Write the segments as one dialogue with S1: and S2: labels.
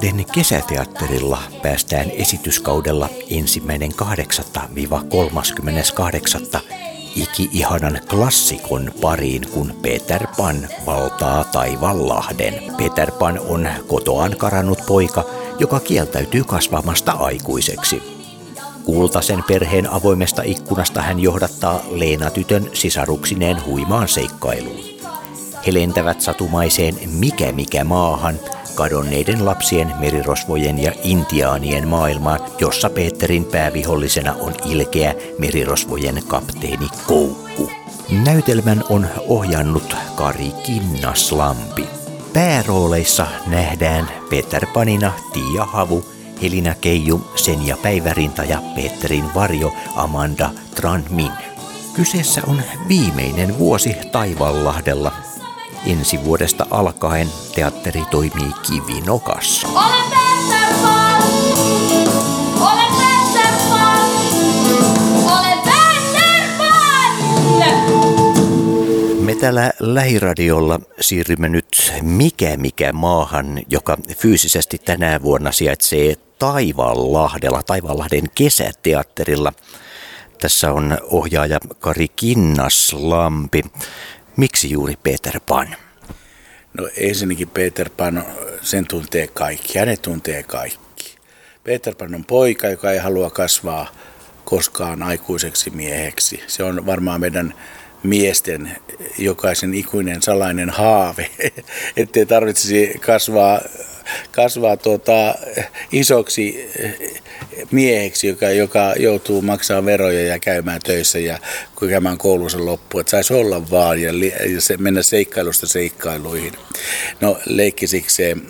S1: Taivanlahden kesäteatterilla päästään esityskaudella ensimmäinen 8-38 iki-ihanan klassikon pariin, kun Peter Pan valtaa Taivanlahden. Peter Pan on kotoaan karannut poika, joka kieltäytyy kasvamasta aikuiseksi. Kultasen perheen avoimesta ikkunasta hän johdattaa Leena-tytön sisaruksineen huimaan seikkailuun. He lentävät satumaiseen mikä mikä maahan, kadonneiden lapsien, merirosvojen ja intiaanien maailmaan, jossa Peterin päävihollisena on ilkeä merirosvojen kapteeni Koukku. Näytelmän on ohjannut Kari Kinnaslampi. Päärooleissa nähdään Peter Panina, Tiia Havu, Helina Keiju, Senja Päivärinta ja Peterin varjo Amanda Tranmin. Kyseessä on viimeinen vuosi Taivallahdella, Ensi vuodesta alkaen teatteri toimii kivinokassa. Olen Peter Pan! Me täällä lähiradiolla siirrymme nyt mikä mikä maahan, joka fyysisesti tänä vuonna sijaitsee Taivaanlahdella, Taivaanlahden kesäteatterilla. Tässä on ohjaaja Kari Kinnaslampi. Miksi juuri Peter Pan?
S2: No ensinnäkin Peter Pan, sen tuntee kaikki, hänet tuntee kaikki. Peter Pan on poika, joka ei halua kasvaa koskaan aikuiseksi mieheksi. Se on varmaan meidän miesten jokaisen ikuinen salainen haave, ettei tarvitsisi kasvaa, kasvaa tuota, isoksi mieheksi, joka, joka joutuu maksamaan veroja ja käymään töissä ja käymään koulunsa loppuun. Että saisi olla vaan ja, ja se, mennä seikkailusta seikkailuihin. No leikkisikseen.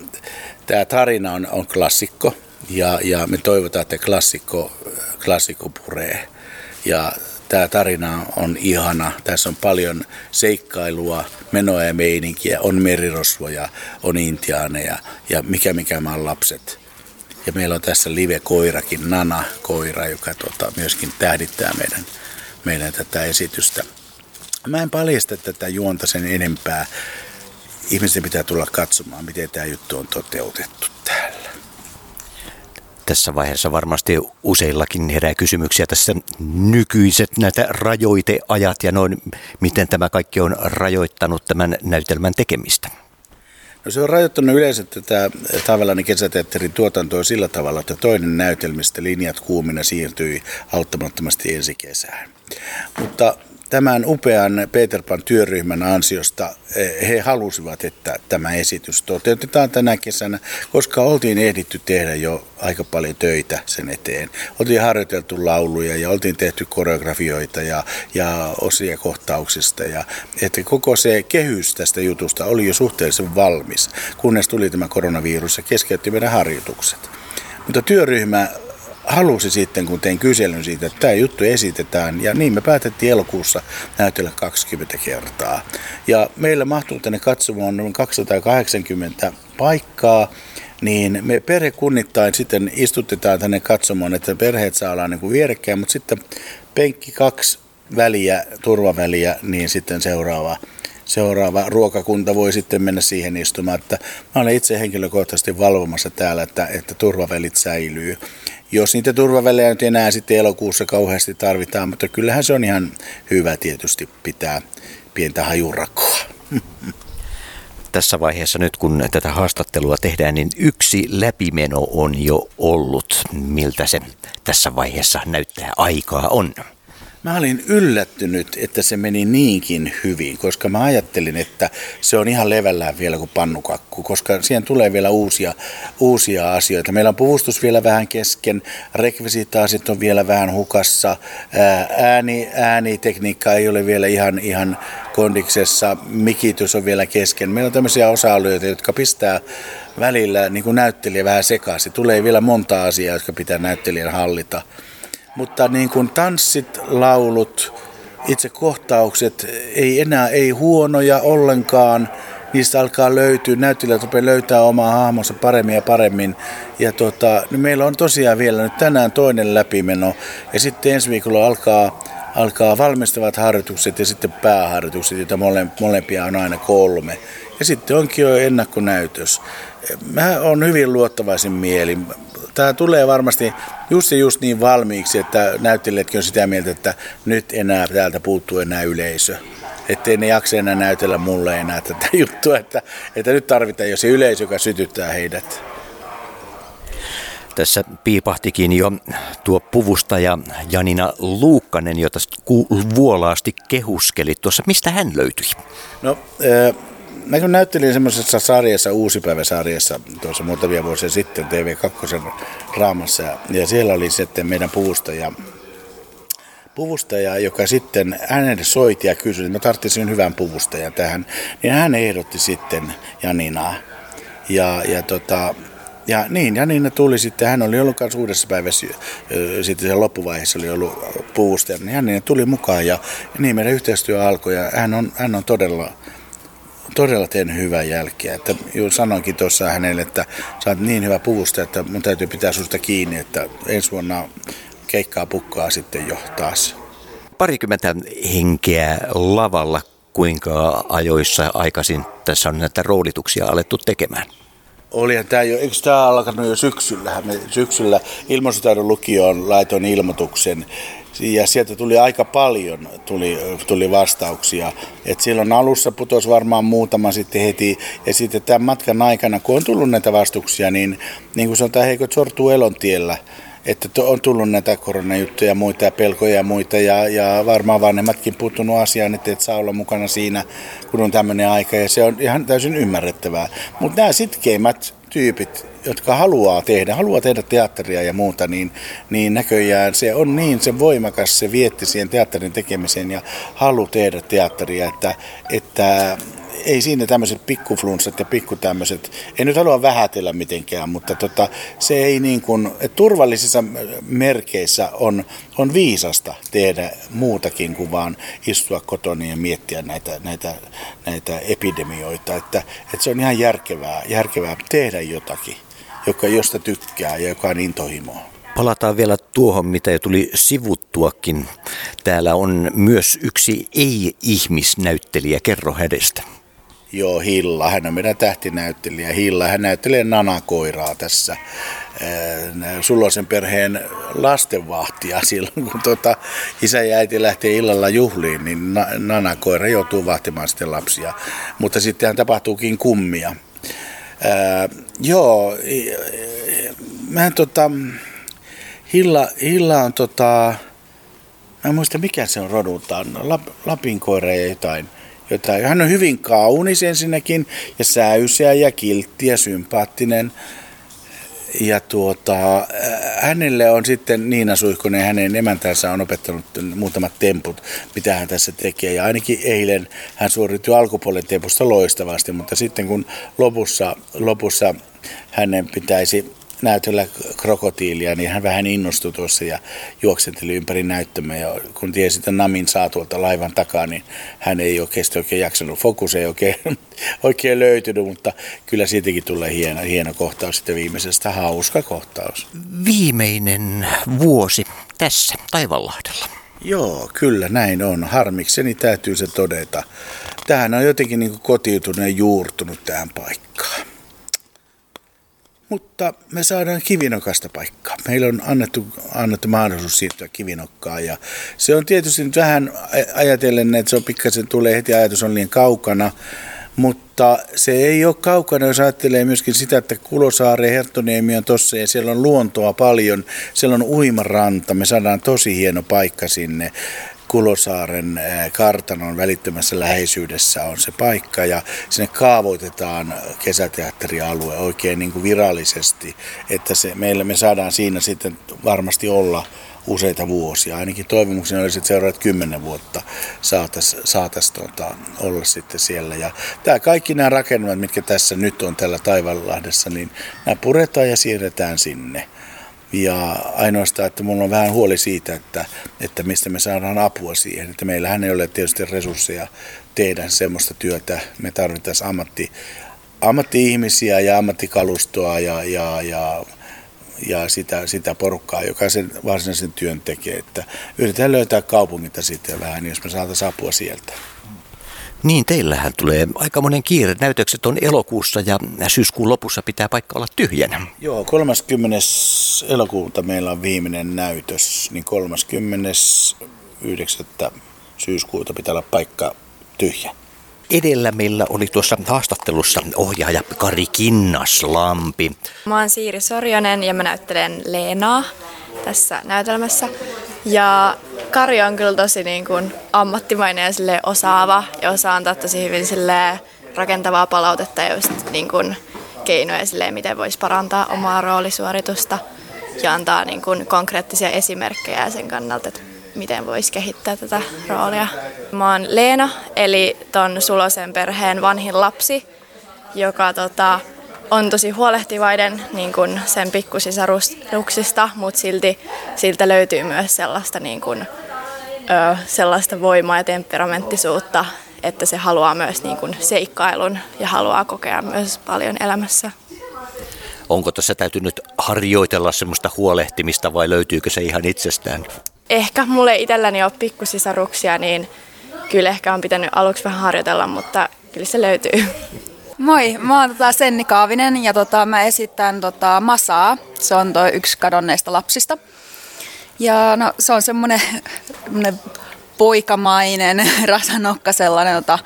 S2: Tämä tarina on, on klassikko ja, ja me toivotaan, että klassikko, klassikko puree. Ja tämä tarina on ihana. Tässä on paljon seikkailua, menoa ja meininkiä. On merirosvoja, on intiaaneja ja mikä mikä maan lapset. Ja meillä on tässä live-koirakin, Nana-koira, joka tota, myöskin tähdittää meidän, meidän tätä esitystä. Mä en paljasta tätä juonta sen enempää. Ihmisten pitää tulla katsomaan, miten tämä juttu on toteutettu.
S1: Tässä vaiheessa varmasti useillakin herää kysymyksiä tässä nykyiset näitä rajoiteajat ja noin, miten tämä kaikki on rajoittanut tämän näytelmän tekemistä.
S2: No se on rajoittanut yleensä tätä Taavalainen kesäteatterin tuotantoa sillä tavalla, että toinen näytelmistä linjat kuumina siirtyi auttamattomasti ensi kesään. Mutta tämän upean Peter Pan työryhmän ansiosta eh, he halusivat, että tämä esitys toteutetaan tänä kesänä, koska oltiin ehditty tehdä jo aika paljon töitä sen eteen. Oltiin harjoiteltu lauluja ja oltiin tehty koreografioita ja, ja osia kohtauksista. Ja, että koko se kehys tästä jutusta oli jo suhteellisen valmis, kunnes tuli tämä koronavirus ja keskeytti meidän harjoitukset. Mutta työryhmä halusi sitten, kun tein kyselyn siitä, että tämä juttu esitetään. Ja niin me päätettiin elokuussa näytellä 20 kertaa. Ja meillä mahtuu tänne katsomaan noin 280 paikkaa niin me perhekunnittain sitten istutetaan tänne katsomaan, että perheet saa olla niin kuin vierekkäin, mutta sitten penkki kaksi väliä, turvaväliä, niin sitten seuraava, seuraava ruokakunta voi sitten mennä siihen istumaan. Että mä olen itse henkilökohtaisesti valvomassa täällä, että, että turvavälit säilyy jos niitä turvavälejä nyt enää sitten elokuussa kauheasti tarvitaan, mutta kyllähän se on ihan hyvä tietysti pitää pientä hajurakoa.
S1: Tässä vaiheessa nyt kun tätä haastattelua tehdään, niin yksi läpimeno on jo ollut. Miltä se tässä vaiheessa näyttää aikaa on?
S2: Mä olin yllättynyt, että se meni niinkin hyvin, koska mä ajattelin, että se on ihan levällään vielä kuin pannukakku, koska siihen tulee vielä uusia, uusia asioita. Meillä on puvustus vielä vähän kesken, rekvisitaasit on vielä vähän hukassa, ääni, äänitekniikka ei ole vielä ihan, ihan kondiksessa, mikitys on vielä kesken. Meillä on tämmöisiä osa-alueita, jotka pistää välillä niin kuin näyttelijä vähän sekaisin. Tulee vielä monta asiaa, jotka pitää näyttelijän hallita. Mutta niin kuin tanssit, laulut, itse kohtaukset, ei enää ei huonoja ollenkaan. Niistä alkaa löytyä, näyttelijät rupeaa löytää omaa hahmonsa paremmin ja paremmin. Ja tota, niin meillä on tosiaan vielä nyt tänään toinen läpimeno. Ja sitten ensi viikolla alkaa, alkaa valmistavat harjoitukset ja sitten pääharjoitukset, joita mole, molempia on aina kolme. Ja sitten onkin jo ennakkonäytös. mä oon hyvin luottavaisin mieli. Tämä tulee varmasti just just niin valmiiksi, että näyttelijätkin on sitä mieltä, että nyt enää täältä puuttuu enää yleisö. Että ne jaksa enää näytellä mulle enää tätä juttua, että, että nyt tarvitaan jo se yleisö, joka sytyttää heidät.
S1: Tässä piipahtikin jo tuo puvustaja Janina Luukkanen, jota vuolaasti kehuskeli tuossa. Mistä hän löytyi?
S2: No, äh, mä kun näyttelin semmoisessa sarjassa, Uusipäivä-sarjassa, tuossa muutamia vuosia sitten TV2 raamassa, ja siellä oli sitten meidän puvustaja, puvustaja, joka sitten hänelle soitti ja kysyi, että mä tarvitsin hyvän puvustajan tähän, niin hän ehdotti sitten Janinaa. Ja, ja tota, ja niin, ja niin tuli sitten, hän oli ollut myös uudessa päivässä, sitten sen loppuvaiheessa oli ollut puvusta, niin hän tuli mukaan ja, ja niin meidän yhteistyö alkoi ja hän on, hän on todella, todella tehnyt hyvää jälkeä. Että sanoinkin tuossa hänelle, että sä oot niin hyvä puvusta, että mun täytyy pitää susta kiinni, että ensi vuonna keikkaa pukkaa sitten jo taas.
S1: Parikymmentä henkeä lavalla, kuinka ajoissa aikaisin tässä on näitä roolituksia alettu tekemään?
S2: Olihan tämä jo, eikö tämä alkanut jo syksyllä? Me syksyllä ilmaisutaidon lukioon laitoin ilmoituksen ja sieltä tuli aika paljon tuli, tuli vastauksia. Et silloin alussa putosi varmaan muutama sitten heti. Ja sitten tämän matkan aikana, kun on tullut näitä vastuksia, niin, niin kuin sanotaan, heikot sortuu elon tiellä että on tullut näitä koronajuttuja ja muita ja pelkoja ja muita ja, ja varmaan vanhemmatkin puuttunut asiaan, että et saa olla mukana siinä, kun on tämmöinen aika ja se on ihan täysin ymmärrettävää. Mutta nämä sitkeimmät tyypit, jotka haluaa tehdä, haluaa tehdä teatteria ja muuta, niin, niin näköjään se on niin se voimakas se vietti siihen teatterin tekemiseen ja halu tehdä teatteria, että, että ei siinä tämmöiset pikkuflunssat ja pikku tämmöiset, en nyt halua vähätellä mitenkään, mutta tota, se ei niin kuin, että turvallisissa merkeissä on, on viisasta tehdä muutakin kuin vaan istua kotona ja miettiä näitä, näitä, näitä epidemioita, että, että se on ihan järkevää, järkevää tehdä jotakin, joka, josta tykkää ja joka on intohimoa.
S1: Palataan vielä tuohon, mitä jo tuli sivuttuakin. Täällä on myös yksi ei-ihmisnäyttelijä. Kerro hänestä.
S2: Joo, Hilla. Hän on meidän tähtinäyttelijä. Hilla, hän näyttelee nanakoiraa tässä Sulosen perheen lastenvahtia silloin, kun tuota, isä ja äiti lähtee illalla juhliin, niin nanakoira joutuu vahtimaan sitten lapsia. Mutta sittenhän tapahtuukin kummia. Ää, joo, mä en tota, Hilla, Hilla on tota, mä en muista mikä se on rodultaan, Lap, Lapin koira ja jotain – jotain. Hän on hyvin kaunis ensinnäkin ja säysiä ja kiltti ja sympaattinen. Ja tuota, hänelle on sitten Niina Suihkonen, hänen emäntänsä on opettanut muutamat temput, mitä hän tässä tekee. Ja ainakin eilen hän suorittui alkupuolen tempusta loistavasti, mutta sitten kun lopussa, lopussa hänen pitäisi näytellä krokotiilia, niin hän vähän innostui tuossa ja juoksenteli ympäri näyttämää. Ja kun tiesi, että Namin saa tuolta laivan takaa, niin hän ei oikeasti oikein jaksanut. Fokus ei oikein, oikein löytynyt, mutta kyllä siitäkin tulee hieno, hieno kohtaus sitten viimeisestä. Hauska kohtaus.
S1: Viimeinen vuosi tässä Taivanlahdella.
S2: Joo, kyllä näin on. Harmikseni täytyy se todeta. Tähän on jotenkin niin kotiutunut ja juurtunut tähän paikkaan mutta me saadaan kivinokasta paikkaa. Meillä on annettu, annettu mahdollisuus siirtyä kivinokkaan ja se on tietysti nyt vähän ajatellen, että se on pikkasen tulee heti ajatus on liian kaukana, mutta se ei ole kaukana, jos ajattelee myöskin sitä, että Kulosaari ja Herttoniemi on tossa ja siellä on luontoa paljon, siellä on uimaranta, me saadaan tosi hieno paikka sinne. Kulosaaren kartanon välittömässä läheisyydessä on se paikka ja sinne kaavoitetaan kesäteatterialue oikein niin kuin virallisesti, että se, meillä me saadaan siinä sitten varmasti olla useita vuosia. Ainakin toivomuksena olisi, että seuraavat kymmenen vuotta saataisiin saatais, tuota, olla sitten siellä. Ja tämä kaikki nämä rakennelmat, mitkä tässä nyt on tällä Taivanlahdessa, niin nämä puretaan ja siirretään sinne. Ja ainoastaan, että mulla on vähän huoli siitä, että, että mistä me saadaan apua siihen. Että meillähän ei ole tietysti resursseja tehdä semmoista työtä. Me tarvitaan ammatti, ammatti-ihmisiä ja ammattikalustoa ja, ja, ja, ja sitä, sitä porukkaa, joka sen varsinaisen työn tekee. Että yritetään löytää kaupungita sitten vähän, jos me saataisiin apua sieltä.
S1: Niin, teillähän tulee aika monen kiire. Näytökset on elokuussa ja syyskuun lopussa pitää paikka olla tyhjänä.
S2: Joo, 30. elokuuta meillä on viimeinen näytös, niin 39. syyskuuta pitää olla paikka tyhjä.
S1: Edellä meillä oli tuossa haastattelussa ohjaaja Kari Kinnaslampi.
S3: Mä oon Siiri Sorjonen ja mä näyttelen Leenaa tässä näytelmässä. Ja Kari on kyllä tosi niin kuin ammattimainen ja sille osaava ja osaa antaa tosi hyvin sille rakentavaa palautetta ja just niin kuin keinoja sille, miten voisi parantaa omaa roolisuoritusta ja antaa niin kuin konkreettisia esimerkkejä sen kannalta, että miten voisi kehittää tätä roolia. Mä oon Leena, eli ton Sulosen perheen vanhin lapsi, joka tota, on tosi huolehtivaiden niin kuin sen pikkusisaruksista, mutta silti siltä löytyy myös sellaista, niin kuin, ö, sellaista voimaa ja temperamenttisuutta, että se haluaa myös niin kuin seikkailun ja haluaa kokea myös paljon elämässä.
S1: Onko tässä täytynyt harjoitella semmoista huolehtimista vai löytyykö se ihan itsestään?
S3: Ehkä mulle itselläni on pikkusisaruksia, niin kyllä ehkä on pitänyt aluksi vähän harjoitella, mutta kyllä se löytyy.
S4: Moi, mä oon tota Senni Kaavinen ja tota, mä esitän tota Masaa. Se on toi yksi kadonneista lapsista. Ja no, se on semmonen poikamainen, rasanokka sellainen, jota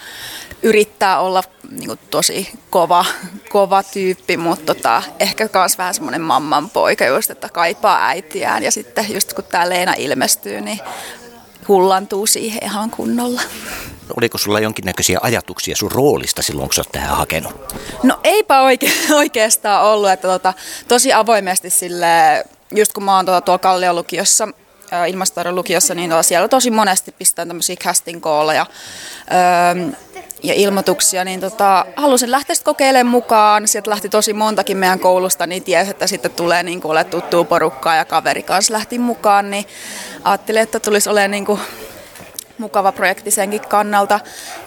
S4: yrittää olla niin kuin, tosi kova, kova tyyppi, mutta tota, ehkä myös vähän semmoinen mamman poika just, että kaipaa äitiään. Ja sitten just kun tämä Leena ilmestyy, niin hullantuu siihen ihan kunnolla.
S1: Oliko sulla jonkinnäköisiä ajatuksia sun roolista silloin, kun sä oot tähän hakenut?
S4: No eipä oike- oikeastaan ollut, että tota, tosi avoimesti sille, just kun mä oon tuota, tuolla Kallion lukiossa, ilmastotaidon lukiossa, niin tota, siellä tosi monesti pistän tämmöisiä casting callia öö, ja ilmoituksia, niin tota, halusin lähteä sitten kokeilemaan mukaan. Sieltä lähti tosi montakin meidän koulusta, niin tiesi, että sitten tulee niin kuin, tuttua porukkaa ja kaveri kanssa lähti mukaan, niin ajattelin, että tulisi olemaan niin kuin, mukava projekti senkin kannalta.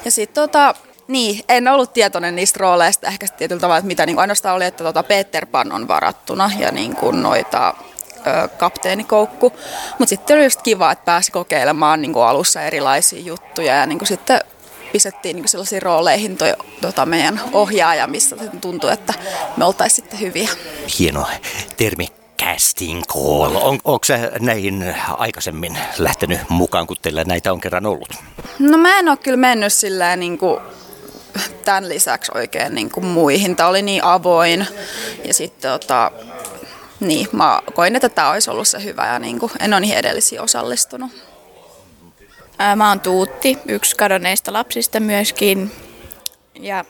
S4: Ja sitten tota, niin, en ollut tietoinen niistä rooleista ehkä tietyllä tavalla, että mitä niin ainoastaan oli, että tota Peter Pan on varattuna ja niin kuin noita kapteenikoukku. Mutta sitten oli just kiva, että pääsi kokeilemaan niin kuin alussa erilaisia juttuja ja niin kuin sitten pistettiin niin sellaisiin rooleihin toi, tota meidän ohjaaja, missä tuntui, että me oltaisiin sitten hyviä.
S1: Hieno termi casting call. On, onko sä näihin aikaisemmin lähtenyt mukaan, kun teillä näitä on kerran ollut?
S4: No mä en ole kyllä mennyt silleen niin kuin tämän lisäksi oikein niin kuin muihin. Tämä oli niin avoin ja sitten tota, niin, mä koin, että tämä olisi ollut se hyvä ja niin kuin, en ole niihin edellisiin osallistunut.
S3: Mä oon Tuutti, yksi kadonneista lapsista myöskin. Ja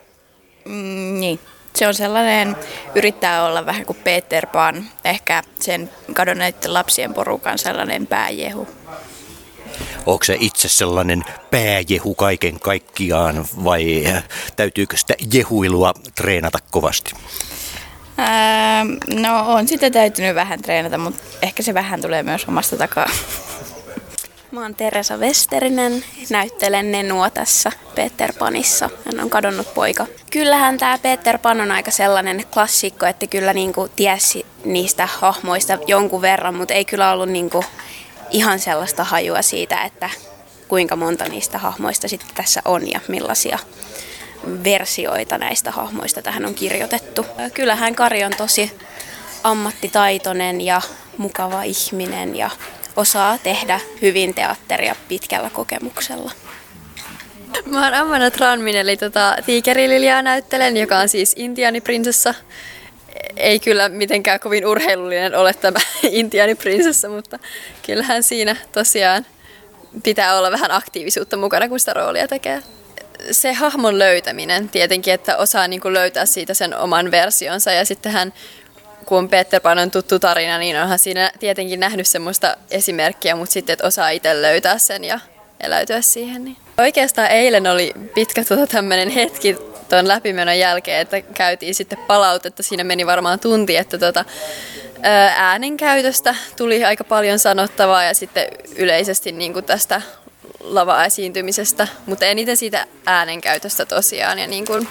S3: mm, niin, se on sellainen, yrittää olla vähän kuin Peter Pan, ehkä sen kadonneiden lapsien porukan sellainen pääjehu.
S1: Onko se itse sellainen pääjehu kaiken kaikkiaan vai täytyykö sitä jehuilua treenata kovasti?
S3: No on sitä täytynyt vähän treenata, mutta ehkä se vähän tulee myös omasta takaa.
S5: Mä oon Teresa Westerinen, näyttelen Nenua tässä Peter Panissa. Hän on kadonnut poika. Kyllähän tämä Peter Pan on aika sellainen klassikko, että kyllä niinku tiesi niistä hahmoista jonkun verran, mutta ei kyllä ollut niinku ihan sellaista hajua siitä, että kuinka monta niistä hahmoista sitten tässä on ja millaisia versioita näistä hahmoista tähän on kirjoitettu. Kyllähän Kari on tosi ammattitaitoinen ja mukava ihminen ja osaa tehdä hyvin teatteria pitkällä kokemuksella.
S6: Mä oon Amanda Tranmin, eli tota, Tiikerililjaa näyttelen, joka on siis intiaaniprinsessa. Ei kyllä mitenkään kovin urheilullinen ole tämä intiaaniprinsessa, mutta kyllähän siinä tosiaan pitää olla vähän aktiivisuutta mukana, kun sitä roolia tekee. Se hahmon löytäminen tietenkin, että osaa niin kuin löytää siitä sen oman versionsa ja sitten hän kun Peter Pan on tuttu tarina, niin onhan siinä tietenkin nähnyt semmoista esimerkkiä, mutta sitten, että osaa itse löytää sen ja eläytyä siihen. Niin. Oikeastaan eilen oli pitkä tuota tämmöinen hetki tuon läpimenon jälkeen, että käytiin sitten palautetta. Siinä meni varmaan tunti, että tuota, äänenkäytöstä tuli aika paljon sanottavaa ja sitten yleisesti niin kuin tästä lava-esiintymisestä, mutta eniten siitä äänenkäytöstä tosiaan ja niin kuin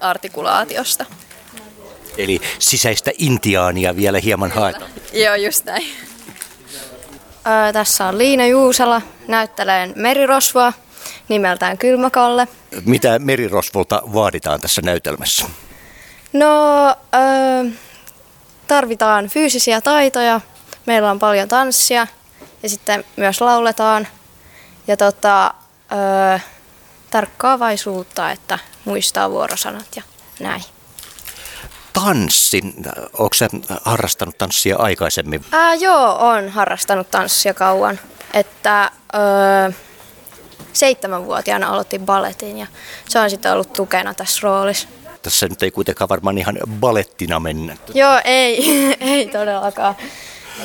S6: artikulaatiosta.
S1: Eli sisäistä intiaania vielä hieman haetaan.
S6: Joo, just näin.
S7: Öö, tässä on Liina Juusala, näyttelen merirosvoa nimeltään Kylmäkalle.
S1: Mitä merirosvolta vaaditaan tässä näytelmässä?
S7: No, ö, tarvitaan fyysisiä taitoja. Meillä on paljon tanssia ja sitten myös lauletaan. Ja tota, ö, tarkkaavaisuutta, että muistaa vuorosanat ja näin.
S1: Tanssi. Onko sä harrastanut tanssia aikaisemmin?
S7: Ää, joo, on harrastanut tanssia kauan. Että ö, seitsemänvuotiaana aloitin balletin ja se on sitten ollut tukena tässä roolissa.
S1: Tässä nyt ei kuitenkaan varmaan ihan balettina mennä.
S7: Joo, ei, ei todellakaan.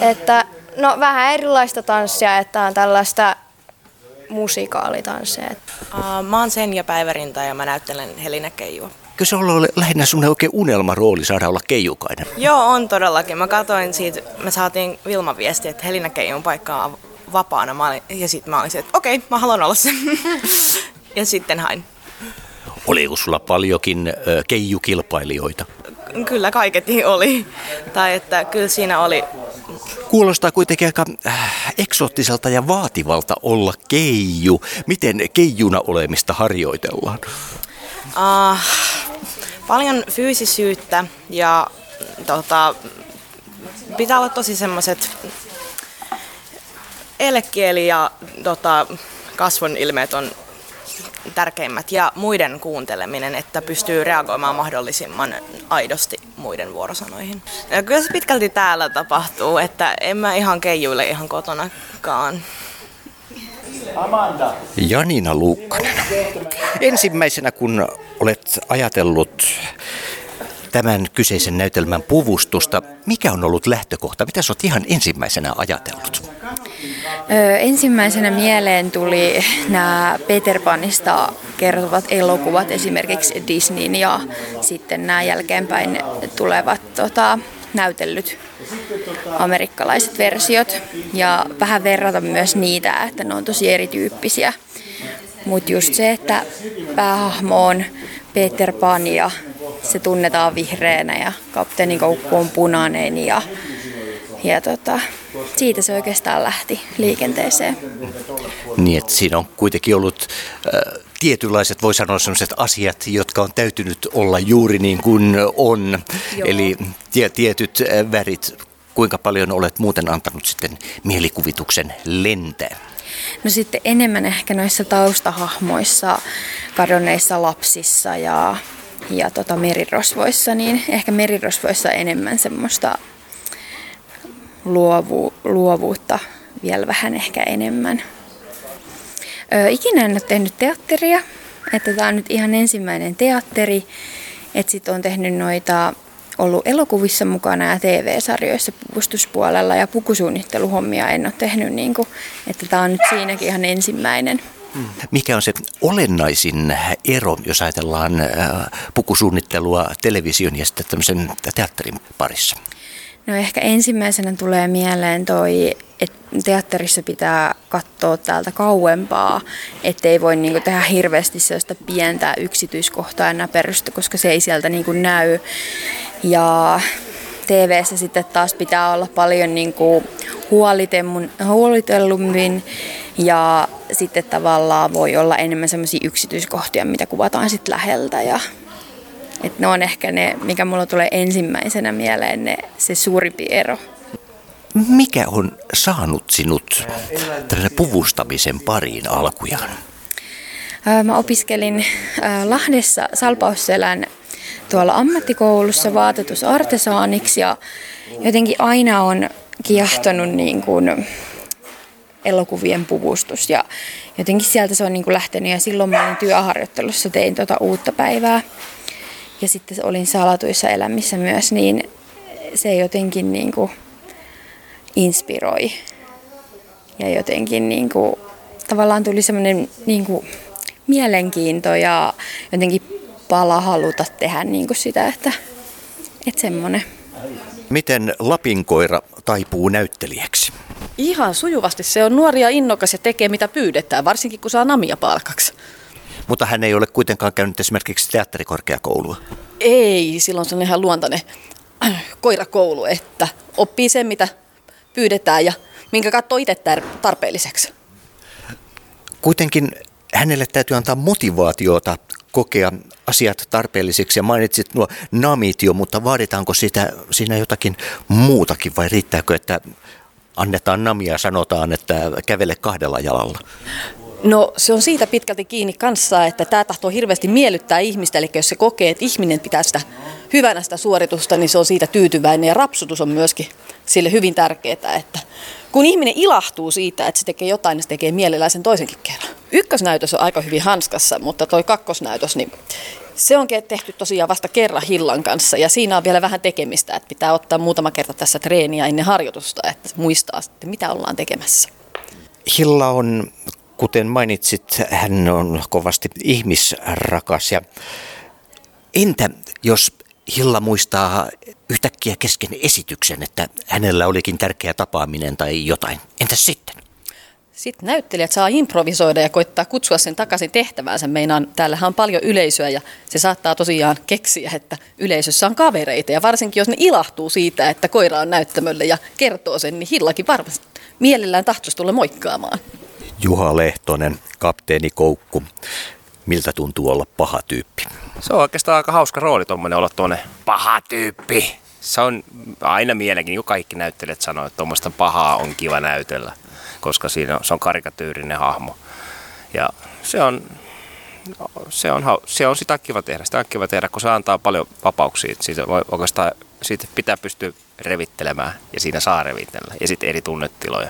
S7: Että, no vähän erilaista tanssia, että on tällaista musikaalitanssee.
S8: Uh, mä oon Senja Päivärinta ja mä näyttelen Helina Keijua.
S1: Kyllä se on ollut lähinnä sun oikein unelmarooli saada olla keijukainen.
S8: Joo, on todellakin. Mä katsoin siitä, me saatiin Vilma viesti, että Helina Keijun paikka on vapaana. Mä olin, ja sitten mä olin että okei, okay, mä haluan olla se. ja sitten hain.
S1: Oliko sulla paljonkin keijukilpailijoita?
S8: Kyllä kaiketi oli. Tai että kyllä siinä oli
S1: Kuulostaa kuitenkin aika äh, eksoottiselta ja vaativalta olla keiju. Miten keijuna olemista harjoitellaan?
S8: Uh, paljon fyysisyyttä ja tota, pitää olla tosi semmoiset elekieli ja tota, kasvon ilmeet on tärkeimmät ja muiden kuunteleminen, että pystyy reagoimaan mahdollisimman aidosti muiden vuorosanoihin. Ja kyllä se pitkälti täällä tapahtuu, että en mä ihan keijuille ihan kotonakaan.
S1: Amanda. Janina Luukkanen. Ensimmäisenä kun olet ajatellut tämän kyseisen näytelmän puvustusta, mikä on ollut lähtökohta? Mitä sä oot ihan ensimmäisenä ajatellut?
S9: Ö, ensimmäisenä mieleen tuli nämä Peter Panista kertovat elokuvat, esimerkiksi Disneyn ja sitten nämä jälkeenpäin tulevat tota, näytellyt amerikkalaiset versiot ja vähän verrata myös niitä, että ne on tosi erityyppisiä. Mutta just se, että päähahmo on Peter Pan ja se tunnetaan vihreänä ja kapteenin koukku on punainen ja, ja tota, siitä se oikeastaan lähti liikenteeseen.
S1: Niin, että siinä on kuitenkin ollut äh, tietynlaiset, voi sanoa sellaiset asiat, jotka on täytynyt olla juuri niin kuin on. Joo. Eli tie, tietyt äh, värit, kuinka paljon olet muuten antanut sitten mielikuvituksen lentää?
S9: No sitten enemmän ehkä noissa taustahahmoissa, kadonneissa lapsissa ja, ja tota merirosvoissa, niin ehkä merirosvoissa enemmän semmoista luovu, luovuutta vielä vähän ehkä enemmän. Ö, ikinä en ole tehnyt teatteria, että tämä on nyt ihan ensimmäinen teatteri. Että sitten on tehnyt noita, ollut elokuvissa mukana ja TV-sarjoissa puvustuspuolella ja pukusuunnitteluhommia en ole tehnyt, niin kuin, että tämä on nyt siinäkin ihan ensimmäinen.
S1: Mikä on se olennaisin ero, jos ajatellaan pukusuunnittelua television ja sitten tämmöisen teatterin parissa?
S9: No ehkä ensimmäisenä tulee mieleen toi, että teatterissa pitää katsoa täältä kauempaa, ettei voi niinku tehdä hirveästi sellaista pientä yksityiskohtaa ja näperystä, koska se ei sieltä niinku näy. Ja tv sitten taas pitää olla paljon niinku huolitellummin ja sitten tavallaan voi olla enemmän sellaisia yksityiskohtia, mitä kuvataan sitten läheltä ja et ne on ehkä ne, mikä mulla tulee ensimmäisenä mieleen, ne, se suurimpi ero.
S1: Mikä on saanut sinut tällainen puvustamisen pariin alkujaan?
S9: Mä opiskelin Lahdessa Salpausselän tuolla ammattikoulussa vaatetusartesaaniksi ja jotenkin aina on kiehtonut niin kuin elokuvien puvustus ja jotenkin sieltä se on niin kuin lähtenyt ja silloin mä olin työharjoittelussa, tein tuota uutta päivää ja sitten olin salatuissa elämissä myös, niin se jotenkin niin kuin inspiroi. Ja jotenkin niin kuin, tavallaan tuli semmoinen niin kuin mielenkiinto ja jotenkin pala haluta tehdä niin kuin sitä, että, että semmoinen.
S1: Miten Lapinkoira taipuu näyttelijäksi?
S10: Ihan sujuvasti. Se on nuori ja innokas ja tekee mitä pyydetään, varsinkin kun saa namia palkaksi.
S1: Mutta hän ei ole kuitenkaan käynyt esimerkiksi teatterikorkeakoulua.
S10: Ei, silloin se on ihan luontainen koirakoulu, että oppii sen, mitä pyydetään ja minkä katsoo itse tarpeelliseksi.
S1: Kuitenkin hänelle täytyy antaa motivaatiota kokea asiat tarpeellisiksi ja mainitsit nuo namit jo, mutta vaaditaanko sitä, siinä jotakin muutakin vai riittääkö, että annetaan namia ja sanotaan, että kävele kahdella jalalla?
S10: No se on siitä pitkälti kiinni kanssa, että tämä tahtoo hirveästi miellyttää ihmistä, eli jos se kokee, että ihminen pitää sitä hyvänä sitä suoritusta, niin se on siitä tyytyväinen ja rapsutus on myöskin sille hyvin tärkeää, että kun ihminen ilahtuu siitä, että se tekee jotain, niin se tekee mielellään sen toisenkin kerran. Ykkösnäytös on aika hyvin hanskassa, mutta toi kakkosnäytös, niin se on tehty tosiaan vasta kerran Hillan kanssa ja siinä on vielä vähän tekemistä, että pitää ottaa muutama kerta tässä treeniä ennen harjoitusta, että muistaa sitten mitä ollaan tekemässä.
S1: Hilla on, kuten mainitsit, hän on kovasti ihmisrakas ja entä jos Hilla muistaa yhtäkkiä kesken esityksen, että hänellä olikin tärkeä tapaaminen tai jotain. Entäs sitten?
S10: Sitten näyttelijät saa improvisoida ja koittaa kutsua sen takaisin tehtäväänsä. Meinaan, täällähän on paljon yleisöä ja se saattaa tosiaan keksiä, että yleisössä on kavereita. Ja varsinkin jos ne ilahtuu siitä, että koira on näyttämölle ja kertoo sen, niin Hillakin varmasti mielellään tahtoisi tulla moikkaamaan.
S1: Juha Lehtonen, kapteeni Koukku. Miltä tuntuu olla paha tyyppi?
S11: Se on oikeastaan aika hauska rooli tuommoinen olla tuonne paha tyyppi. Se on aina mielenkiin, kun kaikki näyttelijät sanoo, että tuommoista pahaa on kiva näytellä, koska siinä on, se on karikatyyrinen hahmo. Ja se on, se on, se on sitä kiva tehdä. Sitä on kiva tehdä, kun se antaa paljon vapauksia. Siitä, voi oikeastaan, siitä pitää pystyä revittelemään ja siinä saa revitellä. Ja sitten eri tunnetiloja.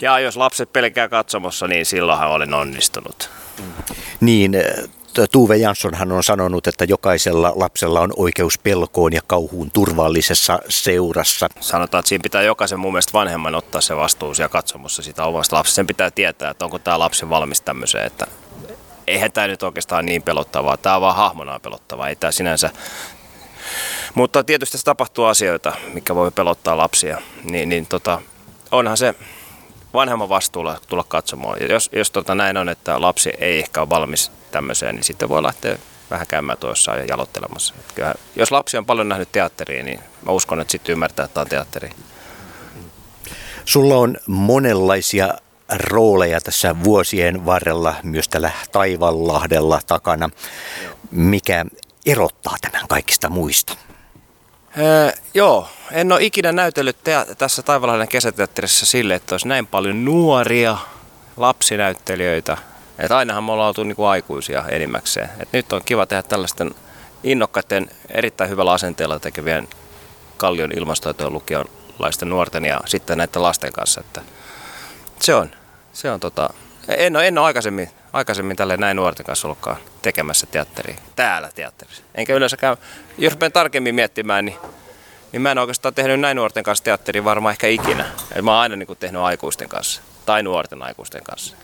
S11: Ja jos lapset pelkää katsomossa, niin silloinhan olen onnistunut.
S1: Niin, Tuve Janssonhan on sanonut, että jokaisella lapsella on oikeus pelkoon ja kauhuun turvallisessa seurassa.
S11: Sanotaan, että siinä pitää jokaisen mun mielestä vanhemman ottaa se vastuu siellä katsomossa sitä omasta lapsesta. Sen pitää tietää, että onko tämä lapsi valmis tämmöiseen, että eihän tämä nyt oikeastaan niin pelottavaa. Tämä on vaan hahmona pelottavaa, ei tämä sinänsä mutta tietysti tässä tapahtuu asioita, mikä voi pelottaa lapsia, niin, niin tota, onhan se vanhemman vastuulla tulla katsomaan. Ja jos, jos tota näin on, että lapsi ei ehkä ole valmis tämmöiseen, niin sitten voi lähteä vähän käymään tuossa ja jalottelemassa. Kyllä, jos lapsi on paljon nähnyt teatteria, niin mä uskon, että sitten ymmärtää, että tämä on teatteri.
S1: Sulla on monenlaisia rooleja tässä vuosien varrella, myös tällä Taivanlahdella takana. Mikä erottaa tämän kaikista muista?
S11: Öö, joo, en ole ikinä näytellyt te- tässä Taivalahden kesäteatterissa sille, että olisi näin paljon nuoria lapsinäyttelijöitä. Että ainahan me ollaan oltu niinku aikuisia enimmäkseen. Et nyt on kiva tehdä tällaisten innokkaiden, erittäin hyvällä asenteella tekevien Kallion ilmastoitojen lukiolaisten nuorten ja sitten näiden lasten kanssa. Että se on, se on tota, en ole, en ole aikaisemmin, aikaisemmin tälle näin nuorten kanssa ollutkaan tekemässä teatteria, täällä teatterissa. Enkä yleensäkään, jos rupean tarkemmin miettimään, niin, niin mä en oikeastaan tehnyt näin nuorten kanssa teatteria varmaan ehkä ikinä. Eli mä oon aina niin tehnyt aikuisten kanssa, tai nuorten aikuisten kanssa.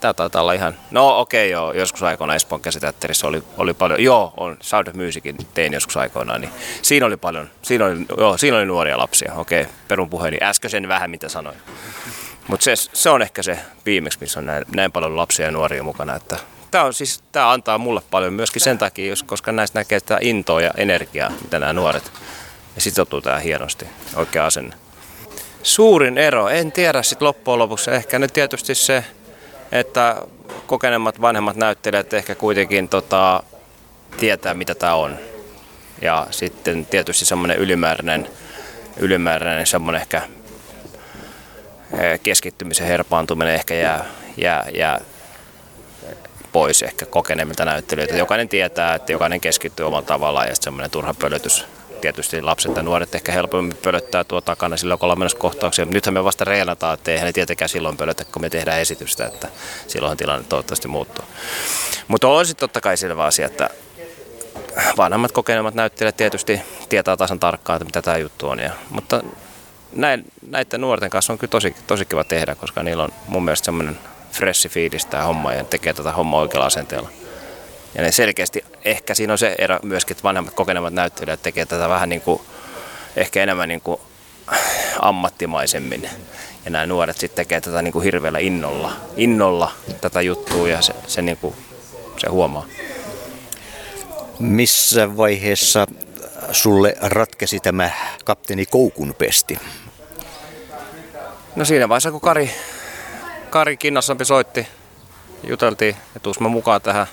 S11: Tämä taitaa olla ihan, no okei okay, joo, joskus aikoina Espoon käsiteatterissa oli, oli paljon, joo, on Sound of Musicin tein joskus aikoinaan, niin siinä oli paljon, siinä oli, joo, siinä oli nuoria lapsia, okei, okay, perun puheeni, äskeisen vähän mitä sanoin. Mutta se, se on ehkä se viimeksi, missä on näin, näin paljon lapsia ja nuoria mukana. Että tämä, on siis, tämä antaa mulle paljon myöskin sen takia, koska näistä näkee sitä intoa ja energiaa, mitä nämä nuoret ja sitoutuu tähän hienosti, oikea asenne. Suurin ero, en tiedä sitten loppujen lopuksi, ehkä nyt tietysti se, että kokeneemmat vanhemmat näyttelijät ehkä kuitenkin tota, tietää, mitä tämä on. Ja sitten tietysti semmoinen ylimääräinen, ylimääräinen semmoinen ehkä keskittymisen herpaantuminen ehkä jää, jää, jää pois ehkä kokeneemmilta näyttelijöiltä. Jokainen tietää, että jokainen keskittyy omalla tavallaan ja semmoinen turha pölytys. Tietysti lapset ja nuoret ehkä helpommin pölöttää tuo takana silloin, kun ollaan menossa kohtauksia. Nythän me vasta reenataan, että eihän ne tietenkään silloin pölötä, kun me tehdään esitystä, että silloin tilanne toivottavasti muuttuu. Mutta on sitten totta kai selvä asia, että vanhemmat kokeneemmat näyttelijät tietysti tietää tasan tarkkaan, että mitä tämä juttu on. Ja, mutta näin, näiden nuorten kanssa on kyllä tosi, tosi kiva tehdä, koska niillä on mun mielestä semmoinen freshi fiilis tämä homma ja tekee tätä hommaa oikealla asenteella. Ja ne selkeästi, ehkä siinä on se ero myöskin, että vanhemmat kokenemat näyttelijät tekee tätä vähän niin kuin, ehkä enemmän niin kuin ammattimaisemmin. Ja nämä nuoret sitten tekee tätä niin kuin hirveällä innolla, innolla tätä juttua ja se, se, niin kuin, se huomaa.
S1: Missä vaiheessa sulle ratkesi tämä kapteeni Koukun pesti?
S11: No siinä vaiheessa, kun Kari, Kari Kinnassampi soitti, juteltiin, että tuus mä mukaan tähän.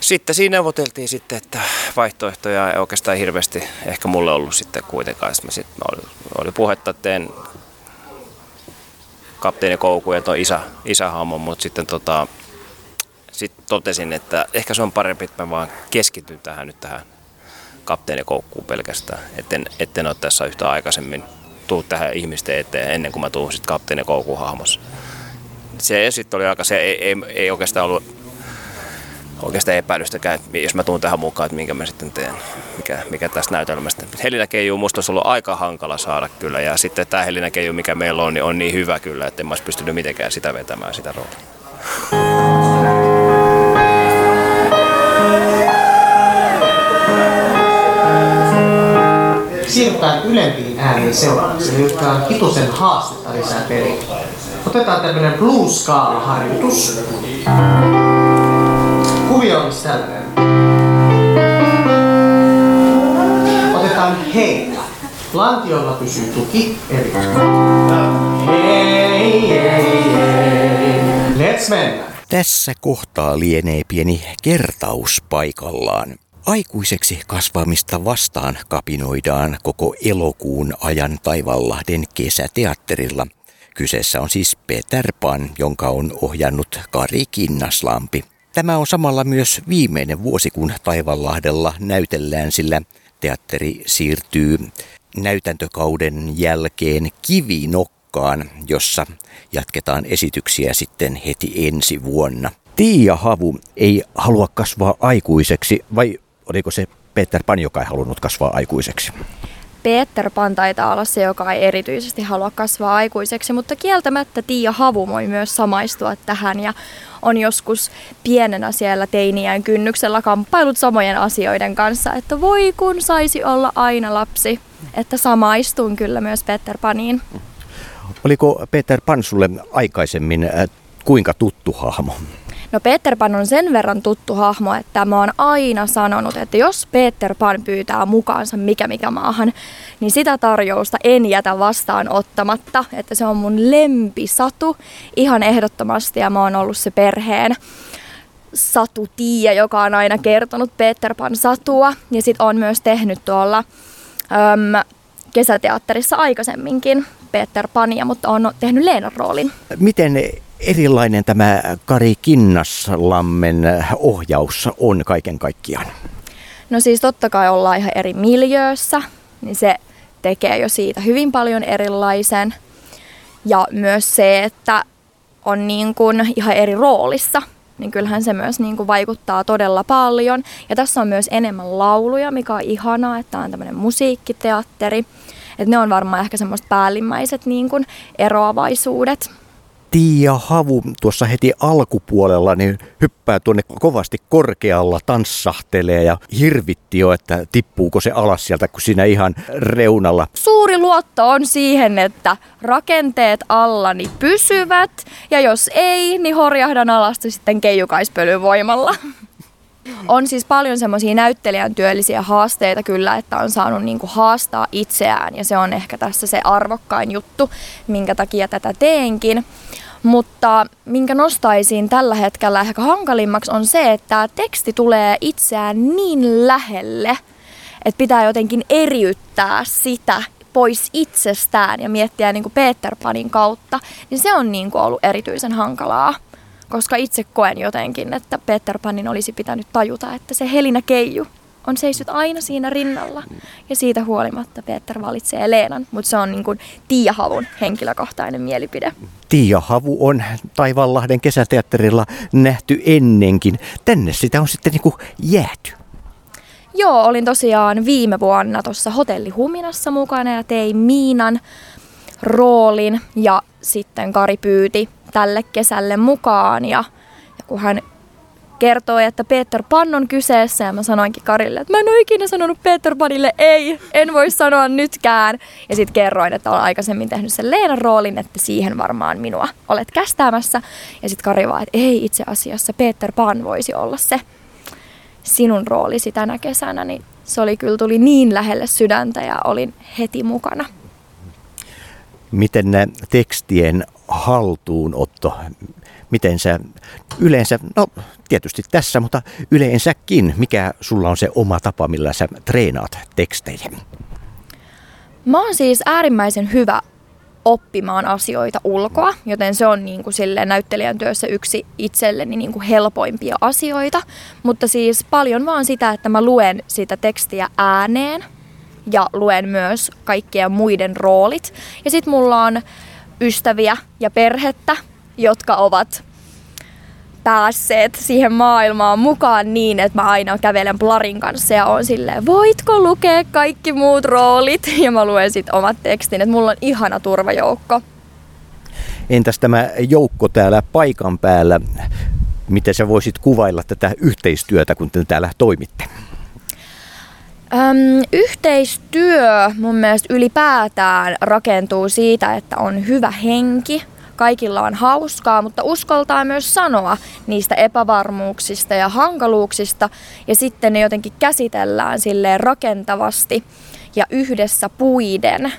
S11: Sitten siinä neuvoteltiin sitten, että vaihtoehtoja ei oikeastaan hirveästi ehkä mulle ollut sitten kuitenkaan. Sitten sit, oli, oli puhetta, että teen kapteeni Koukun ja tuon isä, isähaamon, mutta sitten tota, sit totesin, että ehkä se on parempi, että mä vaan keskityn tähän nyt tähän kapteeni Koukkuun pelkästään, etten, etten ole tässä yhtä aikaisemmin tuu tähän ihmisten eteen ennen kuin mä tuun sitten kapteeni Koukun hahmossa. Se sitten oli aika, se ei, ei, ei oikeastaan ollut oikeastaan epäilystäkään, että jos mä tuun tähän mukaan, että minkä mä sitten teen, mikä, mikä tästä näytelmästä. Helinä Keiju musta olisi ollut aika hankala saada kyllä ja sitten tämä Helinä Keiju, mikä meillä on, niin on niin hyvä kyllä, että en mä olisi pystynyt mitenkään sitä vetämään sitä roolia.
S12: Siirrytään ylempiin ääniin seuraavaksi, eli on hitusen haastetta lisää peliä. Otetaan tämmönen blues harjoitus Kuvio olisi tällainen. Otetaan heitä. Lantiolla pysyy tuki, eli hei, hei, hei. Let's mennä.
S1: Tässä kohtaa lienee pieni kertaus paikallaan. Aikuiseksi kasvamista vastaan kapinoidaan koko elokuun ajan Taivanlahden kesäteatterilla. Kyseessä on siis Peter Pan, jonka on ohjannut Kari Kinnaslampi. Tämä on samalla myös viimeinen vuosi, kun Taivanlahdella näytellään, sillä teatteri siirtyy näytäntökauden jälkeen kivinokkaan, jossa jatketaan esityksiä sitten heti ensi vuonna. Tiia Havu ei halua kasvaa aikuiseksi, vai oliko se Peter Pan, joka ei halunnut kasvaa aikuiseksi?
S13: Peter Pan taitaa olla se, joka ei erityisesti halua kasvaa aikuiseksi, mutta kieltämättä Tiia Havu voi myös samaistua tähän ja on joskus pienenä siellä teiniään kynnyksellä kamppailut samojen asioiden kanssa, että voi kun saisi olla aina lapsi, että samaistun kyllä myös Peter Paniin.
S1: Oliko Peter Pan sulle aikaisemmin äh, kuinka tuttu hahmo?
S13: No Peter Pan on sen verran tuttu hahmo, että mä oon aina sanonut, että jos Peter Pan pyytää mukaansa mikä mikä maahan, niin sitä tarjousta en jätä vastaan ottamatta, että se on mun lempisatu ihan ehdottomasti ja mä oon ollut se perheen Satu Tiia, joka on aina kertonut Peter Pan satua ja sit on myös tehnyt tuolla äm, kesäteatterissa aikaisemminkin Peter Pania, mutta on tehnyt Leenan roolin.
S1: Miten erilainen tämä Kari Kinnaslammen ohjaus on kaiken kaikkiaan?
S13: No siis totta kai ollaan ihan eri miljöössä, niin se tekee jo siitä hyvin paljon erilaisen. Ja myös se, että on niin kuin ihan eri roolissa, niin kyllähän se myös niin kuin vaikuttaa todella paljon. Ja tässä on myös enemmän lauluja, mikä on ihanaa, että on tämmöinen musiikkiteatteri. Että ne on varmaan ehkä semmoiset päällimmäiset niin kuin eroavaisuudet.
S1: Tiia Havu tuossa heti alkupuolella niin hyppää tuonne kovasti korkealla, tanssahtelee ja hirvitti jo, että tippuuko se alas sieltä, kun siinä ihan reunalla.
S13: Suuri luotto on siihen, että rakenteet allani pysyvät ja jos ei, niin horjahdan alasta sitten keijukaispölyn voimalla. On siis paljon semmoisia näyttelijän työllisiä haasteita kyllä, että on saanut niinku haastaa itseään ja se on ehkä tässä se arvokkain juttu, minkä takia tätä teenkin. Mutta minkä nostaisin tällä hetkellä ehkä hankalimmaksi on se, että teksti tulee itseään niin lähelle, että pitää jotenkin eriyttää sitä pois itsestään ja miettiä niin kuin Peter Panin kautta, niin se on niin kuin ollut erityisen hankalaa koska itse koen jotenkin, että Peter Panin olisi pitänyt tajuta, että se Helinä Keiju on seissyt aina siinä rinnalla. Ja siitä huolimatta Peter valitsee Leenan, mutta se on niin kuin Tiia Havun henkilökohtainen mielipide.
S1: Tiia Havu on Taivanlahden kesäteatterilla nähty ennenkin. Tänne sitä on sitten niin kuin jääty.
S13: Joo, olin tosiaan viime vuonna tuossa Hotelli Huminassa mukana ja tein Miinan roolin ja sitten Kari pyyti tälle kesälle mukaan ja, ja kun hän kertoi, että Peter Pan on kyseessä ja mä sanoinkin Karille, että mä en ole ikinä sanonut Peter Panille ei, en voi sanoa nytkään. Ja sitten kerroin, että olen aikaisemmin tehnyt sen Leenan roolin, että siihen varmaan minua olet kästäämässä. Ja sitten Kari vaan, että ei itse asiassa Peter Pan voisi olla se sinun roolisi tänä kesänä, niin se oli kyllä tuli niin lähelle sydäntä ja olin heti mukana.
S1: Miten ne tekstien haltuunotto miten sä yleensä, no tietysti tässä, mutta yleensäkin, mikä sulla on se oma tapa, millä sä treenaat tekstejä?
S13: Mä oon siis äärimmäisen hyvä oppimaan asioita ulkoa, joten se on niin kuin sille näyttelijän työssä yksi itselleni niin kuin helpoimpia asioita. Mutta siis paljon vaan sitä, että mä luen sitä tekstiä ääneen ja luen myös kaikkien muiden roolit. Ja sit mulla on ystäviä ja perhettä, jotka ovat päässeet siihen maailmaan mukaan niin, että mä aina kävelen Plarin kanssa ja on silleen, voitko lukea kaikki muut roolit? Ja mä luen sitten omat tekstin, että mulla on ihana turvajoukko.
S1: Entäs tämä joukko täällä paikan päällä? Miten sä voisit kuvailla tätä yhteistyötä, kun te täällä toimitte?
S13: Öm, yhteistyö mun mielestä ylipäätään rakentuu siitä, että on hyvä henki, kaikilla on hauskaa, mutta uskaltaa myös sanoa niistä epävarmuuksista ja hankaluuksista ja sitten ne jotenkin käsitellään silleen rakentavasti ja yhdessä puiden.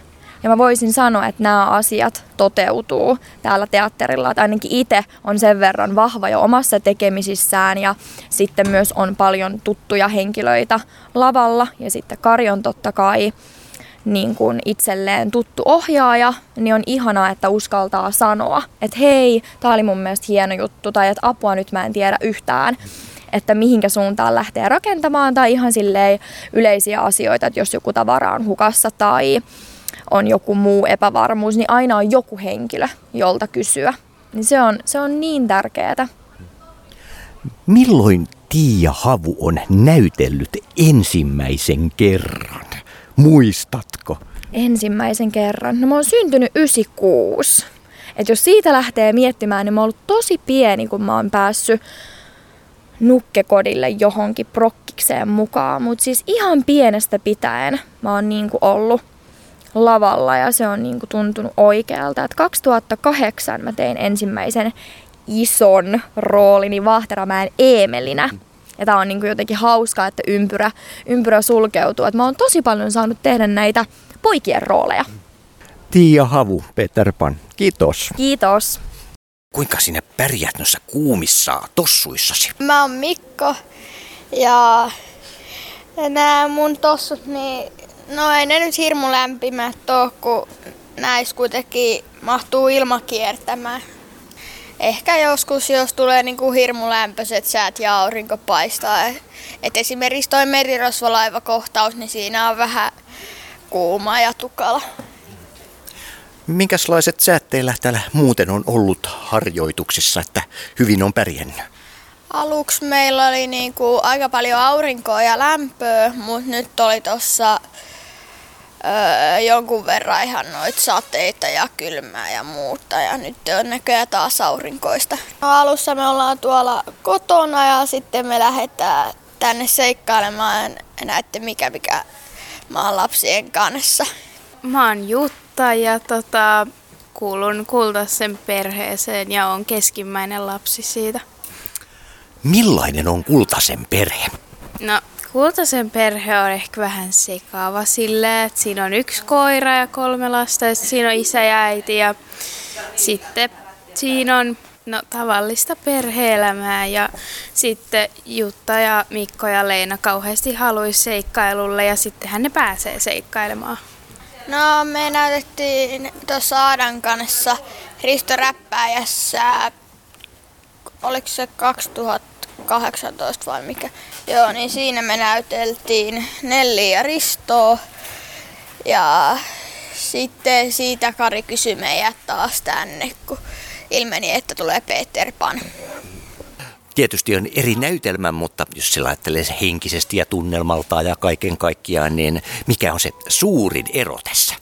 S13: Ja mä voisin sanoa, että nämä asiat toteutuu täällä teatterilla. Että ainakin itse on sen verran vahva jo omassa tekemisissään ja sitten myös on paljon tuttuja henkilöitä lavalla. Ja sitten Karjon totta kai niin kuin itselleen tuttu ohjaaja, niin on ihanaa, että uskaltaa sanoa, että hei, tämä oli mun mielestä hieno juttu, tai että apua nyt mä en tiedä yhtään, että mihinkä suuntaan lähtee rakentamaan, tai ihan silleen yleisiä asioita, että jos joku tavara on hukassa tai on joku muu epävarmuus, niin aina on joku henkilö, jolta kysyä. Niin se on, se on niin tärkeää.
S1: Milloin Tiia Havu on näytellyt ensimmäisen kerran? Muistatko?
S13: Ensimmäisen kerran. No mä oon syntynyt 96. Et jos siitä lähtee miettimään, niin mä oon ollut tosi pieni, kun mä oon päässyt nukkekodille johonkin prokkikseen mukaan. Mutta siis ihan pienestä pitäen mä oon niinku ollut lavalla ja se on niinku tuntunut oikealta. Et 2008 mä tein ensimmäisen ison roolini Vahteramäen Eemelinä. Ja tää on niin kuin jotenkin hauskaa, että ympyrä, ympyrä sulkeutuu. Et mä oon tosi paljon saanut tehdä näitä poikien rooleja.
S1: Tiia Havu, Peter Pan. Kiitos.
S13: Kiitos.
S1: Kuinka sinä pärjät noissa kuumissa tossuissasi?
S14: Mä oon Mikko ja nämä mun tossut, niin no ei ne nyt hirmu lämpimät oo, kun näissä kuitenkin mahtuu ilma kiertämään ehkä joskus, jos tulee niin kuin hirmu lämpöiset säät ja aurinko paistaa. Et esimerkiksi toi merirosvolaivakohtaus, niin siinä on vähän kuuma ja tukala.
S1: Minkälaiset säät teillä täällä muuten on ollut harjoituksissa, että hyvin on pärjännyt?
S14: Aluksi meillä oli niinku aika paljon aurinkoa ja lämpöä, mutta nyt oli tuossa öö, jonkun verran ihan noita sateita ja kylmää ja muuta. Ja nyt on näköjään taas aurinkoista. No, alussa me ollaan tuolla kotona ja sitten me lähdetään tänne seikkailemaan näette mikä mikä mä oon lapsien kanssa.
S15: Mä oon Jutta ja tota, kuulun Kultasen perheeseen ja on keskimmäinen lapsi siitä.
S1: Millainen on Kultasen perhe?
S15: No Kultasen perhe on ehkä vähän sekaava silleen, että siinä on yksi koira ja kolme lasta ja siinä on isä ja äiti ja sitten siinä on no, tavallista perheelämää ja sitten Jutta ja Mikko ja Leena kauheasti haluaisi seikkailulle ja sittenhän ne pääsee seikkailemaan.
S14: No me näytettiin tuossa Aadan kanssa Risto Räppäjässä, oliko se 2018 vai mikä? Joo, niin siinä me näyteltiin Nelli ja Ristoa. Ja sitten siitä Kari kysyi meidät taas tänne, kun ilmeni, että tulee Peter Pan.
S1: Tietysti on eri näytelmä, mutta jos se ajattelee se henkisesti ja tunnelmaltaan ja kaiken kaikkiaan, niin mikä on se suurin ero tässä?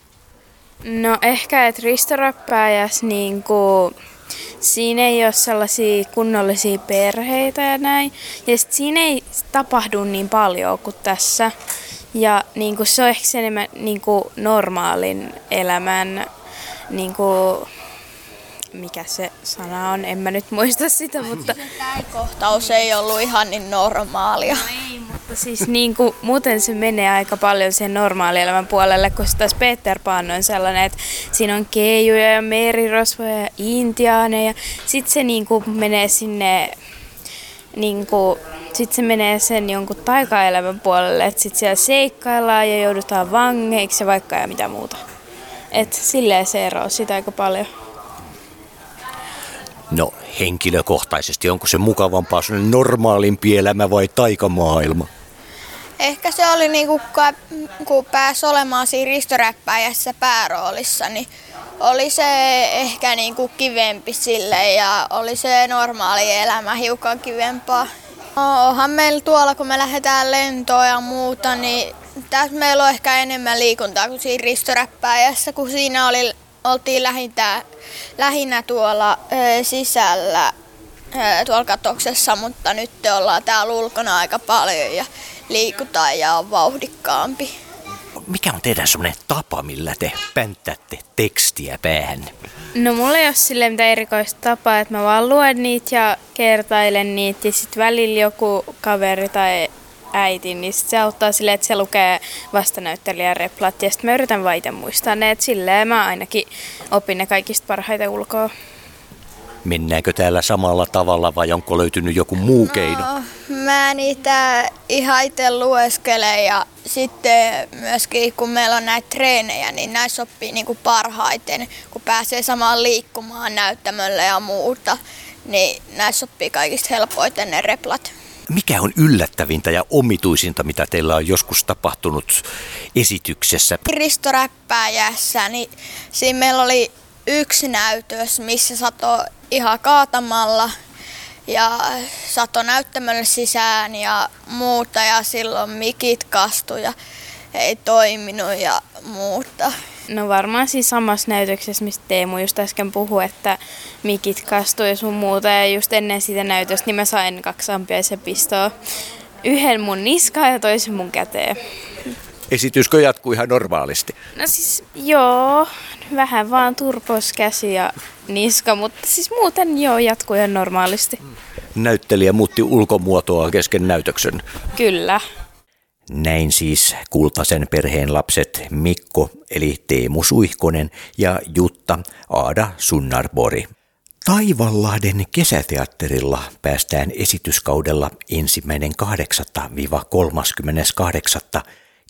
S15: No ehkä, että Risto Räppäjäs niin kuin siinä ei ole sellaisia kunnollisia perheitä ja näin. Ja sit siinä ei tapahdu niin paljon kuin tässä. Ja niin kuin se on ehkä enemmän niin kuin normaalin elämän, niin kuin, mikä se sana on, en mä nyt muista sitä, mutta...
S14: Se kohtaus ei ollut ihan niin normaalia.
S15: No ei, mutta Siis niin kuin, muuten se menee aika paljon sen normaalielämän puolelle, kun taas Peter Pan on sellainen, että siinä on keijuja ja merirosvoja ja intiaaneja. Sitten se niin kuin, menee sinne, niin kuin, sit se menee sen jonkun taikaelämän puolelle, että sitten siellä seikkaillaan ja joudutaan vangeiksi ja vaikka ja mitä muuta. Et silleen se eroaa sitä aika paljon.
S1: No henkilökohtaisesti, onko se mukavampaa sellainen normaalimpi elämä vai taikamaailma?
S14: Ehkä se oli niinku, kun pääsi olemaan siinä ristoräppäjässä pääroolissa, niin oli se ehkä niinku kivempi sille ja oli se normaali elämä hiukan kivempaa. No, onhan meillä tuolla, kun me lähdetään lentoon ja muuta, niin tässä meillä on ehkä enemmän liikuntaa kuin siinä ristoräppäjässä, kun siinä oli, oltiin lähinnä, lähinnä tuolla ö, sisällä ö, tuolla katoksessa, mutta nyt ollaan täällä ulkona aika paljon ja liikutaan ja on vauhdikkaampi.
S1: Mikä on teidän semmoinen tapa, millä te päntätte tekstiä päähän?
S15: No mulla ei ole silleen mitään erikoista tapaa, että mä vaan luen niitä ja kertailen niitä ja sitten välillä joku kaveri tai äiti, niin sit se auttaa silleen, että se lukee vastanäyttelijän replat ja sitten mä yritän vaan itse muistaa ne, että silleen mä ainakin opin ne kaikista parhaita ulkoa.
S1: Mennäänkö täällä samalla tavalla vai onko löytynyt joku muu keino? No,
S14: mä niitä ihan itse lueskelen ja sitten myöskin kun meillä on näitä treenejä, niin näissä oppii niinku parhaiten, kun pääsee samaan liikkumaan näyttämölle ja muuta, niin näissä oppii kaikista helpoiten ne replat.
S1: Mikä on yllättävintä ja omituisinta, mitä teillä on joskus tapahtunut esityksessä?
S14: Kristoräppääjässä, niin siinä meillä oli yksi näytös, missä sato ihan kaatamalla ja sato näyttämölle sisään ja muuta ja silloin mikit kastu ja ei toiminut ja muuta.
S15: No varmaan siis samassa näytöksessä, mistä Teemu just äsken puhui, että mikit kastui ja sun muuta. Ja just ennen sitä näytöstä niin mä sain kaksi ampiaisen pistoa. Yhden mun niskaan ja toisen mun käteen.
S1: Esityskö jatkuu ihan normaalisti?
S15: No siis joo, vähän vaan turpos käsi ja niska, mutta siis muuten joo, jatkuu ihan normaalisti.
S1: Näyttelijä muutti ulkomuotoa kesken näytöksen.
S15: Kyllä.
S1: Näin siis Kultasen perheen lapset Mikko eli Teemu Suihkonen ja Jutta Aada Sunnarbori. Taivanlahden kesäteatterilla päästään esityskaudella ensimmäinen 8-38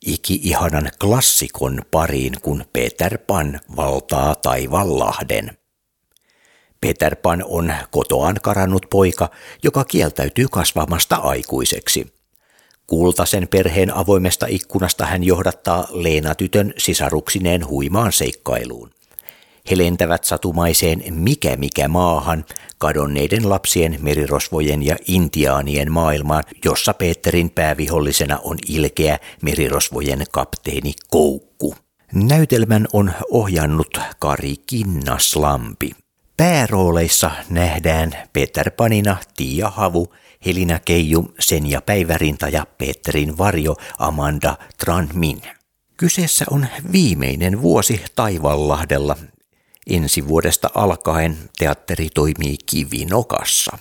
S1: iki-ihanan klassikon pariin, kun Peter Pan valtaa Taivanlahden. Peter Pan on kotoaan karannut poika, joka kieltäytyy kasvamasta aikuiseksi – Kultasen perheen avoimesta ikkunasta hän johdattaa Leena-tytön sisaruksineen huimaan seikkailuun. He lentävät satumaiseen mikä mikä maahan, kadonneiden lapsien, merirosvojen ja intiaanien maailmaan, jossa Peterin päävihollisena on ilkeä merirosvojen kapteeni Koukku. Näytelmän on ohjannut Kari Kinnaslampi. Päärooleissa nähdään Peter Panina Tiia Havu Helina Keiju, Senja Päivärinta ja Peterin varjo Amanda Tranmin. Kyseessä on viimeinen vuosi Taivallahdella. Ensi vuodesta alkaen teatteri toimii kivinokassa.